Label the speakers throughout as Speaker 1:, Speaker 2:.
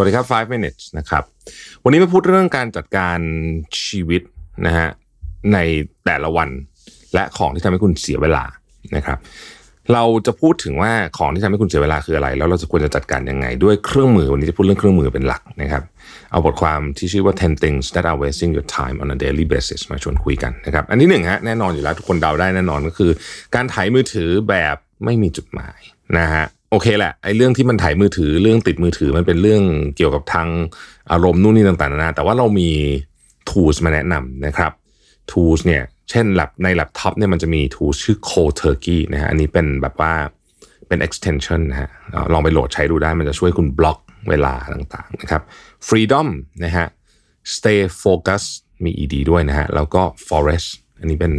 Speaker 1: วัสดีครับ 5 minutes นะครับ วันนี้มาพูดเรื่องการจัดการชีวิตนะฮะในแต่ละวัน และของที่ทำให้คุณเสียเวลานะครับ เราจะพูดถึงว่าของที่ทำให้คุณเสียเวลาคืออะไร แล้วเราจะควรจะจัดการยังไง ด้วยเครื่องมือวันนี้จะพูดเรื่องเครื่องมือเป็นหลักนะครับ เอาบทความที่ชื่อว่า 10 things that are wasting your time on a daily basis มาชวนคุยกันนะครับ อันที่หนึ่งฮะแน่นอนอยู่แล้วทุกคนเดาได้แน่นอนก็คือ การถ่ายมือถือแบบไม่มีจุดหมายนะฮะ โอเคแหละไอ้เรื่องที่มันถ่ายมือถือเรื่องติดมือถือมันเป็นเรื่องเกี่ยวกับทางอารมณ์นู่นนี่ต่างๆนานาแต่ว่าเรามี tools มาแนะนำนะครับ tools เนี่ยเช่นแลปในแล็ปท็อปเนี่ยมันจะมี tools ชื่อ Cold Turkey นะฮะอันนี้เป็นแบบว่าเป็น extension นะฮะลองไปโหลดใช้ดูได้มันจะช่วยคุณบล็อกเวลาต่างๆนะครับ Freedom นะฮะ Stay Focus มี ed ด้วยนะฮะแล้วก็ Forest อันนี้เป็น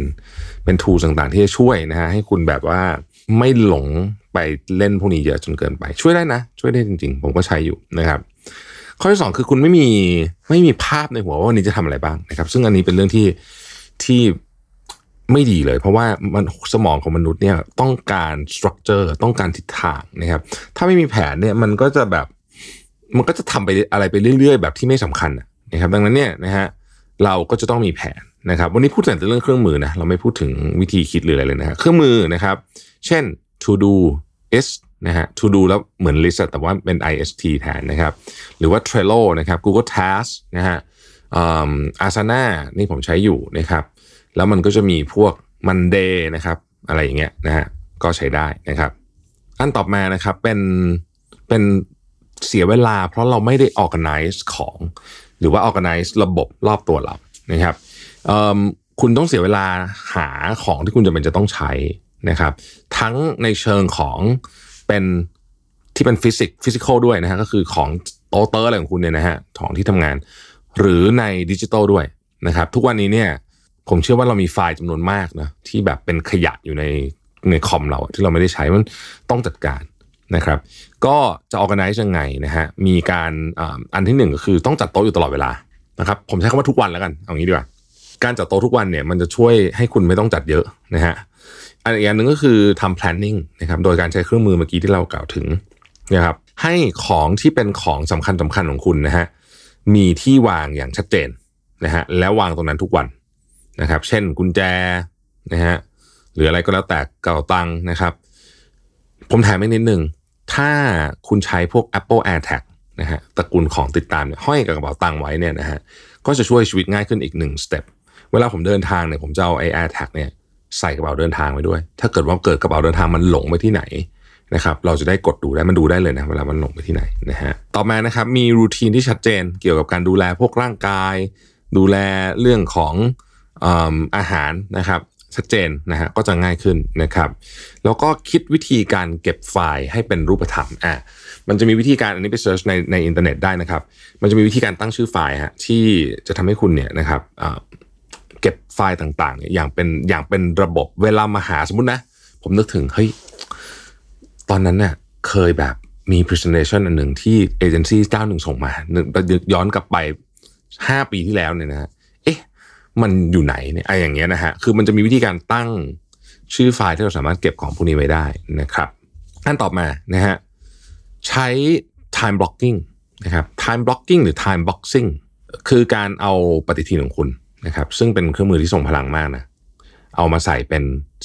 Speaker 1: เป็น tools ต่างๆ ที่จะช่วยนะฮะให้คุณแบบว่า ไม่หลงไปเล่นพวกนี้เยอะจนเกินไป ช่วยได้นะ ช่วยได้จริง ๆ ผมก็ใช้อยู่นะครับ ข้อที่สองคือคุณไม่มีไม่มีภาพในหัวว่าวันนี้จะทำอะไรบ้างนะครับ ซึ่งอันนี้เป็นเรื่องที่ที่ไม่ดีเลย เพราะว่ามันสมองของมนุษย์เนี่ยต้องการสตรัคเจอร์ต้องการทิศทางนะครับ ถ้าไม่มีแผนเนี่ยมันก็จะแบบมันก็จะทำไปอะไรไปเรื่อย ๆ แบบที่ไม่สำคัญนะครับ ดังนั้นเนี่ยนะฮะเราก็จะต้องมีแผน นะครับวันนี้พูดแต่เรื่องเครื่องมือนะเราไม่พูดถึงวิธีคิดหรืออะไรเลยนะครับเครื่องมือนะครับ เช่น to do s นะฮะ to do แล้วเหมือน list แต่ว่าเป็น ist แทนนะครับ หรือว่า Trello นะครับ Google Task นะฮะอาซาน่านี่ผมใช้อยู่นะครับ แล้วมันก็จะมีพวก Monday นะครับ อะไรอย่างเงี้ยนะฮะก็ใช้ได้นะครับ อันต่อมานะครับเป็นเป็นเสียเวลาเพราะเราไม่ได้ organize ของ หรือว่า organize ระบบรอบตัวเรานะครับ คุณต้องเสียเวลาหาของที่คุณจำเป็นจะต้องใช้นะครับ ทั้งในเชิงของเป็นที่เป็น physic physical ด้วยนะฮะก็คือของโตะเตอร์อะไรของคุณเนี่ยนะฮะของที่ทำงาน หรือในดิจิตอลด้วยนะครับ ทุกวันนี้เนี่ยผมเชื่อว่าเรามีไฟล์จำนวนมากนะที่แบบเป็นขยะอยู่ในในคอมเราที่เราไม่ได้ใช้มันต้องจัดการนะครับ ก็จะ organize ยังไงนะฮะมีการอันที่หนึ่งก็คือต้องจัดโต๊ะอยู่ตลอดเวลานะครับ ผมใช้คำว่าทุกวันแล้วกันเอางี้ดีกว่า การจัดโต๊ะทุกวันเนี่ยมันจะช่วยให้คุณไม่ต้องจัดเยอะนะฮะอันอีกอันหนึ่งก็คือทำ planning นะครับโดยการใช้เครื่องมือเมื่อกี้ที่เรากล่าวถึงนะครับให้ของที่เป็นของสำคัญสำคัญของคุณนะฮะมีที่วางอย่างชัดเจนนะฮะแล้ววางตรงนั้นทุกวันนะครับ เช่นกุญแจนะฮะหรืออะไรก็แล้วแต่เก่าตังค์นะครับ ผมถามอีกนิดนึงถ้าคุณใช้พวก Apple AirTag นะฮะตระกูลของติดตามเนี่ยห้อยกับกระเป๋าตังค์ไว้เนี่ยนะฮะก็จะช่วยชีวิตง่ายขึ้นอีกหนึ่งสเต็ป เวลาผมเดินทางเนี่ยผมจะเอาไอ้ AirTag เนี่ยใส่กระเป๋าเดินทางไว้ด้วย ถ้าเกิดว่าเกิดกระเป๋าเดินทางมันหลงไปที่ไหนนะครับ เราจะได้กดดูได้มันดูได้เลยนะเวลามันหลงไปที่ไหนนะฮะ ต่อมานะครับมี routine ที่ชัดเจนเกี่ยวกับการดูแลพวกร่างกาย ดูแลเรื่องของออาหารนะครับชัดเจนนะฮะก็จะง่ายขึ้นนะครับ แล้วก็คิดวิธีการเก็บไฟล์ให้เป็นรูปธรรมอะมันจะมีวิธีการอันนี้ไป search ในในอินเทอร์เน็ตได้นะครับ มันจะมีวิธีการตั้งชื่อไฟล์ฮะที่จะทำให้คุณเนี่ยนะครับ เก็บไฟล์ต่างๆ อย่างเป็นอย่างเป็นระบบเวลามาหาสมมตินะ ผมนึกถึงเฮ้ยตอนนั้นเนี่ยเคยแบบมี presentation อันหนึ่งที่เอเจนซี่เจ้าหนึ่งส่งมาย้อนกลับไปห้าปีที่แล้วเนี่ยนะเอ๊ะมันอยู่ไหนเนี่ยไอ้อย่างเงี้ยนะฮะคือมันจะมีวิธีการตั้งชื่อไฟล์ที่เราสามารถเก็บของพวกนี้ไว้ได้นะครับอันต่อมานะฮะใช้ time blocking นะครับ time blocking หรือ time boxing คือการเอาปฏิทินของคุณ นะครับซึ่งเป็นเครื่องมือที่ทรงพลังมากนะเอามาใส่เป็น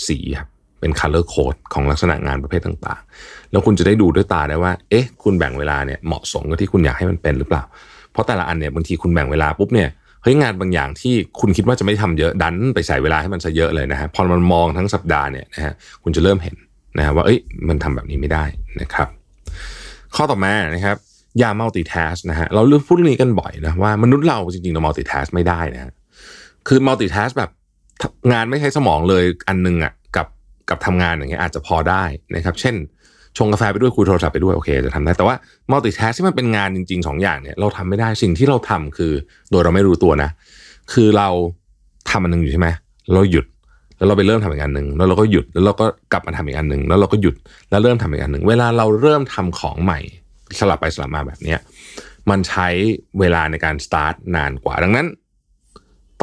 Speaker 1: สีครับเป็น color code ของลักษณะงานประเภทต่างๆ แล้วคุณจะได้ดูด้วยตาได้ว่า เอ๊ะ คุณแบ่งเวลาเนี่ยเหมาะสมกับที่คุณอยากให้มันเป็นหรือเปล่า เพราะแต่ละอันเนี่ยบางทีคุณแบ่งเวลาปุ๊บเนี่ยเฮ้ยงานบางอย่างที่คุณคิดว่าจะไม่ทำเยอะดันไปใส่เวลาให้มันซะเยอะเลยนะฮะพอมันมองทั้งสัปดาห์เนี่ยนะฮะคุณจะเริ่มเห็นนะฮะว่าเอ้ยมันทำแบบนี้ไม่ได้นะครับ ข้อต่อมานะครับอย่า multitask นะฮะเราเรื่องพูดเรื่องนี้กันบ่อยนะว่ามนุษย์เราจริงๆเรา multitask ไม่ได้นะ คือ multitask แบบงานไม่ใช้สมองเลยอันหนึงอะกับกับทำงานอย่างเงี้ยอาจจะพอได้นะครับ เช่น ชงกาแฟไปด้วยคุยโทรศัพท์ไปด้วยโอเคจะทำได้แต่ว่ามัลติแทสที่มันเป็นงานจริงๆสองอย่างเนี่ยเราทำไม่ได้สิ่งที่เราทำคือ โดยเราไม่รู้ตัวนะ คือเราทำอันหนึงอยู่ใช่ไหมเราหยุดแล้วเราไปเริ่มทำอีกอันหนึ่งแล้วเราก็หยุดแล้วเราก็กลับมาทำอีกอันหนึ่งแล้วเราก็หยุดแล้วเริ่มทำอีกอันหนึ่งเวลาเราเริ่มทำของใหม่ สลับไปสลับมาแบบเนี้ยมันใช้เวลาในการสตาร์ทนานกว่าดังนั้น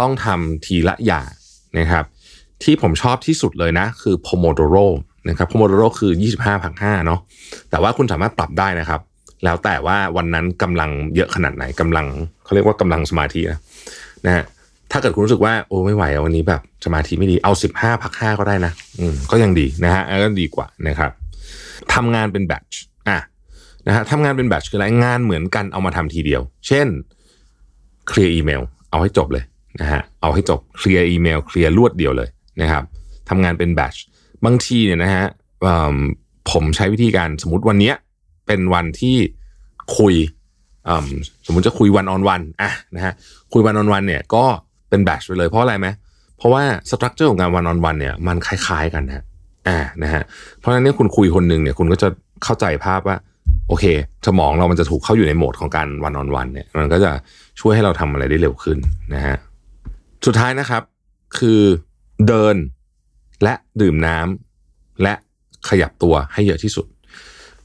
Speaker 1: ต้องทำทีละอย่างนะครับที่ผมชอบที่สุดเลยนะคือ Pomodoro นะครับ Pomodoro คือ 25พัก5เนาะแต่ว่าคุณสามารถปรับได้นะครับ แล้วแต่ว่าวันนั้นกำลังเยอะขนาดไหนกำลังเขาเรียกว่ากำลังสมาธินะนะฮะถ้าเกิดคุณรู้สึกว่าโอ้ไม่ไหววันนี้แบบสมาธิไม่ดีเอา 15พัก5ก็ได้นะอืมก็ยังดีนะฮะก็ดีกว่านะครับทำงานเป็น batch อะนะฮะทำงานเป็น batch คืออะไรงานเหมือนกันเอามาทำทีเดียว เช่น clear อีเมลเอาให้จบเลย นะฮะเอาให้จบ clear อีเมล clear รวดเดียวเลยนะครับทำงานเป็น batch บางทีเนี่ยนะฮะผมใช้วิธีการสมมติวันเนี้ยเป็นวันที่คุยสมมติจะคุย one-on-one อะนะฮะคุย one-on-one เนี่ยก็เป็น batch ไปเลยเพราะอะไรไหมเพราะว่า structure ของการ one-on-one เนี่ยมันคล้ายๆกันนะอ่านะฮะเพราะฉะนั้นเนี่ยคุณคุยคนหนึ่งเนี่ยคุณก็จะเข้าใจภาพว่าโอเค สมองเรามันจะถูกเข้าอยู่ในโหมดของการวันออนวันเนี่ยมันก็จะช่วยให้เราทำอะไรได้เร็วขึ้นนะฮะ สุดท้ายนะครับ คือเดินและดื่มน้ำและขยับตัวให้เยอะที่สุด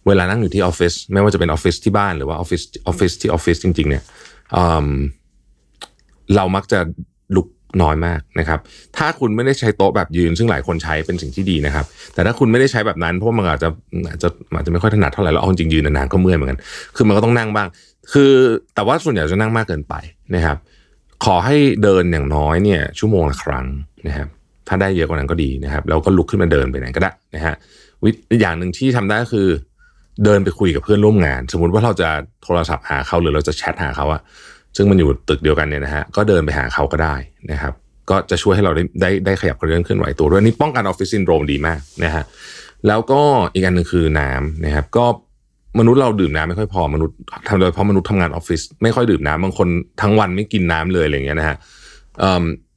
Speaker 1: เวลานั่งอยู่ที่ออฟฟิศไม่ว่าจะเป็นออฟฟิศที่บ้านหรือว่าออฟฟิศออฟฟิศที่ออฟฟิศจริง ๆ เนี่ยเรามักจะลุกน้อยมากนะครับ ถ้าคุณไม่ได้ใช้โต๊ะแบบยืน ซึ่งหลายคนใช้เป็นสิ่งที่ดีนะครับ แต่ถ้าคุณไม่ได้ใช้แบบนั้นเพราะมันอาจจะอาจจะอาจจะไม่ค่อยถนัดเท่าไหร่แล้วเอาจริงยืนนานๆก็เมื่อยเหมือนกัน คือมันก็ต้องนั่งบ้าง คือแต่ว่าส่วนใหญ่จะนั่งมากเกินไปนะครับ ขอให้เดินอย่างน้อยเนี่ยชั่วโมงละครั้งนะครับถ้าได้เยอะกว่านั้นก็ดีนะครับ แล้วก็ลุกขึ้นมาเดินไปไหนก็ได้นะฮะวิธีอย่างหนึ่งที่ทำได้ก็คือ เดินไปคุยกับเพื่อนร่วมงาน สมมุติว่าเราจะโทรศัพท์หาเขาหรือเราจะแชทหาเขาอะซึ่งมันอยู่ตึกเดียวกันเนี่ยนะฮะก็เดินไปหาเขาก็ได้นะครับ ก็จะช่วยให้เราได้ได้ได้ขยับกระเรื่องเคลื่อนไหวตัวด้วยนี่ป้องกัน office syndrome ดีมากนะฮะแล้วก็อีกอันหนึ่งคือน้ำนะครับก็ มนุษย์เราดื่มน้ำไม่ค่อยพอมนุษย์ทำโดยเฉพาะมนุษย์ทำงานออฟฟิศไม่ค่อยดื่มน้ำบางคนทั้งวันไม่กินน้ำเลยอะไรอย่างเงี้ยนะฮะ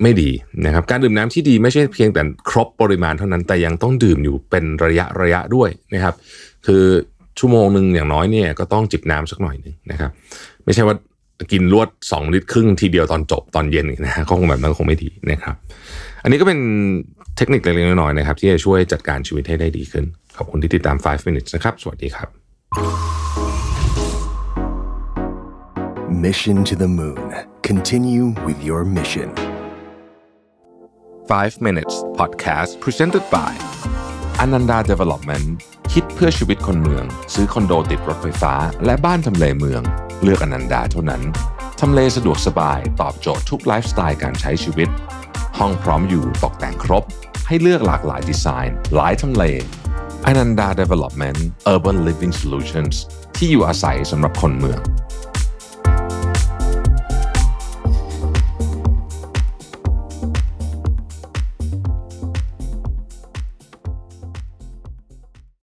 Speaker 1: ไม่ดีนะครับการดื่มน้ำที่ดีไม่ใช่เพียงแต่ครบปริมาณเท่านั้นแต่ยังต้องดื่มอยู่เป็นระยะระยะด้วยนะครับ คือชั่วโมงหนึ่งอย่างน้อยเนี่ยก็ต้องจิบน้ำสักหน่อยหนึ่งนะครับ ไม่ใช่ว่ากินรวด 2 ลิตรครึ่งทีเดียวตอนจบตอนเย็นนะฮะคงแบบนั้นคงไม่ดีนะครับ อันนี้ก็เป็นเทคนิคเล็กๆน้อยๆนะครับ ที่จะช่วยจัดการชีวิตให้ได้ดีขึ้น ขอบคุณที่ติดตาม 5 minutes นะครับ สวัสดีครับ
Speaker 2: Mission to the Moon. Continue with your mission.
Speaker 1: 5 minutes podcast presented by Ananda Development คิดเพื่อชีวิตคนเมือง ซื้อคอนโดติดรถไฟฟ้า และบ้านทำเลเมือง เลือกอนันดาเท่านั้น ทำเลสะดวกสบาย ตอบโจทย์ทุกไลฟ์สไตล์การใช้ชีวิต ห้องพร้อมอยู่ตกแต่งครบ ให้เลือกหลากหลายดีไซน์ หลายทำเล Ananda Development Urban Living Solutions ที่อยู่อาศัยสำหรับคนเมือง